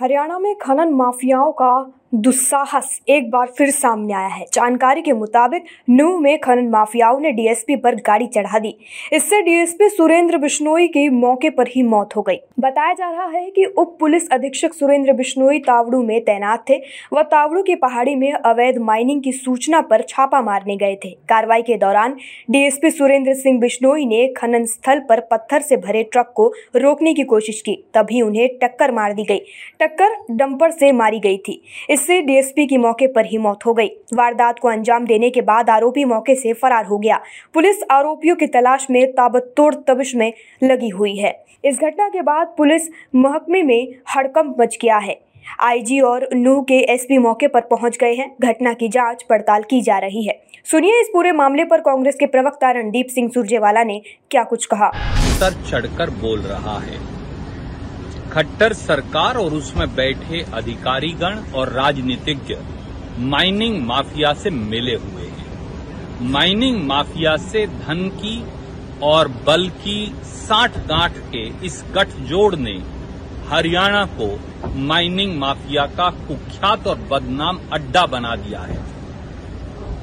हरियाणा में खनन माफियाओं का दुस्साहस एक बार फिर सामने आया है। जानकारी के मुताबिक नूह में खनन माफियाओं ने डीएसपी पर गाड़ी चढ़ा दी। इससे डीएसपी सुरेंद्र बिश्नोई की मौके पर ही मौत हो गई। बताया जा रहा है कि उप पुलिस अधीक्षक सुरेंद्र बिश्नोई तावड़ू में तैनात थे वह तावड़ू की पहाड़ी में अवैध माइनिंग की सूचना पर छापा मारने गए थे। कार्रवाई के दौरान डीएसपी सुरेंद्र सिंह बिश्नोई ने खनन स्थल पर पत्थर से भरे ट्रक को रोकने की कोशिश की, तभी उन्हें टक्कर मार दी गई। टक्कर डंपर से मारी गई थी। इससे डीएसपी की मौके पर ही मौत हो गई। वारदात को अंजाम देने के बाद आरोपी मौके से फरार हो गया। पुलिस आरोपियों की तलाश में ताबततोड़ तबिश में लगी हुई है। इस घटना के बाद पुलिस महकमे में हड़कंप मच गया है। आईजी और नूह के एसपी मौके पर पहुँच गए हैं। घटना की जाँच पड़ताल की जा रही है। सुनिए इस पूरे मामले पर कांग्रेस के प्रवक्ता रणदीप सिंह सुरजेवाला ने क्या कुछ कहा। सर चढ़कर बोल रहा है। खट्टर सरकार और उसमें बैठे अधिकारीगण और राजनीतिज्ञ माइनिंग माफिया से मिले हुए हैं। माइनिंग माफिया से धन की और बल की साठ गांठ के इस गठजोड़ ने हरियाणा को माइनिंग माफिया का कुख्यात और बदनाम अड्डा बना दिया है।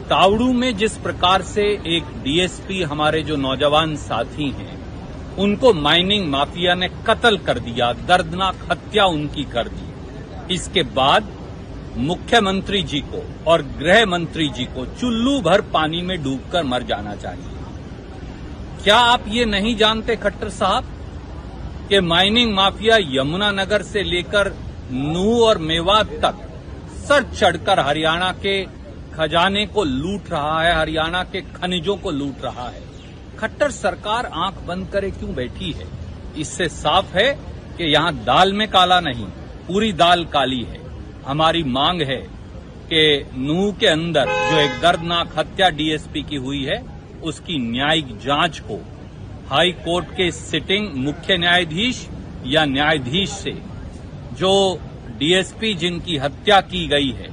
तावड़ू में जिस प्रकार से एक डीएसपी हमारे जो नौजवान साथी हैं उनको माइनिंग माफिया ने कत्ल कर दिया, दर्दनाक हत्या उनकी कर दी। इसके बाद मुख्यमंत्री जी को और गृह मंत्री जी को चुल्लू भर पानी में डूबकर मर जाना चाहिए। क्या आप ये नहीं जानते खट्टर साहब, कि माइनिंग माफिया यमुनानगर से लेकर नूह और मेवात तक सर चढ़कर हरियाणा के खजाने को लूट रहा है, हरियाणा के खनिजों को लूट रहा है? खट्टर सरकार आँख बंद करे क्यों बैठी है? इससे साफ़ है कि यहाँ दाल में काला नहीं, पूरी दाल काली है। हमारी मांग है कि नूह के अंदर जो एक दर्दनाक हत्या डीएसपी की हुई है, उसकी न्यायिक जाँच को हाई कोर्ट के सिटिंग मुख्य न्यायाधीश या न्यायाधीश से जो डीएसपी जिनकी हत्या की गई है,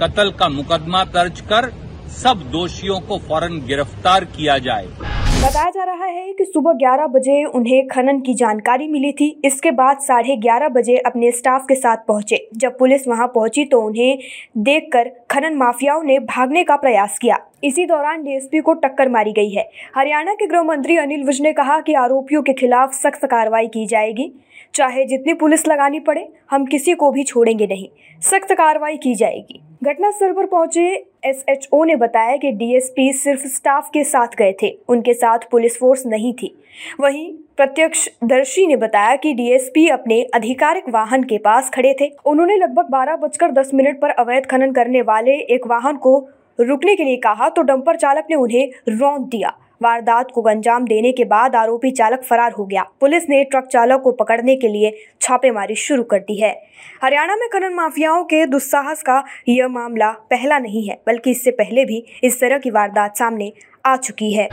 कत्ल का मुकदमा दर्ज कर सब दोषियों को फ़ौरन गिरफ़्तार किया जाए। बताया जा रहा है कि सुबह 11 बजे उन्हें खनन की जानकारी मिली थी। इसके बाद साढ़े ग्यारह बजे अपने स्टाफ के साथ पहुँचे। जब पुलिस वहाँ पहुँची तो उन्हें देखकर खनन माफियाओं ने भागने का प्रयास किया। इसी दौरान डीएसपी को टक्कर मारी गई है। हरियाणा के गृह मंत्री अनिल विज ने कहा कि आरोपियों के खिलाफ सख्त कार्रवाई की जाएगी। चाहे जितनी पुलिस लगानी पड़े, हम किसी को भी छोड़ेंगे नहीं। सख्त कार्रवाई की जाएगी। घटनास्थल पर पहुँचे एसएचओ ने बताया कि डीएसपी सिर्फ़ स्टाफ के साथ गए थे। उनके साथ पुलिस फोर्स नहीं थी। वहीं प्रत्यक्षदर्शी ने बताया कि डीएसपी अपने आधिकारिक वाहन के पास खड़े थे। उन्होंने लगभग बारह बजकर दस मिनट पर अवैध खनन करने वाले एक वाहन को रुकने के लिए कहा तो डंपर चालक ने उन्हें रौंद दिया। वारदात को अंजाम देने के बाद आरोपी चालक फरार हो गया। पुलिस ने ट्रक चालक को पकड़ने के लिए छापेमारी शुरू कर दी है। हरियाणा में खनन माफियाओं के दुस्साहस का यह मामला पहला नहीं है, बल्कि इससे पहले भी इस तरह की वारदात सामने आ चुकी है।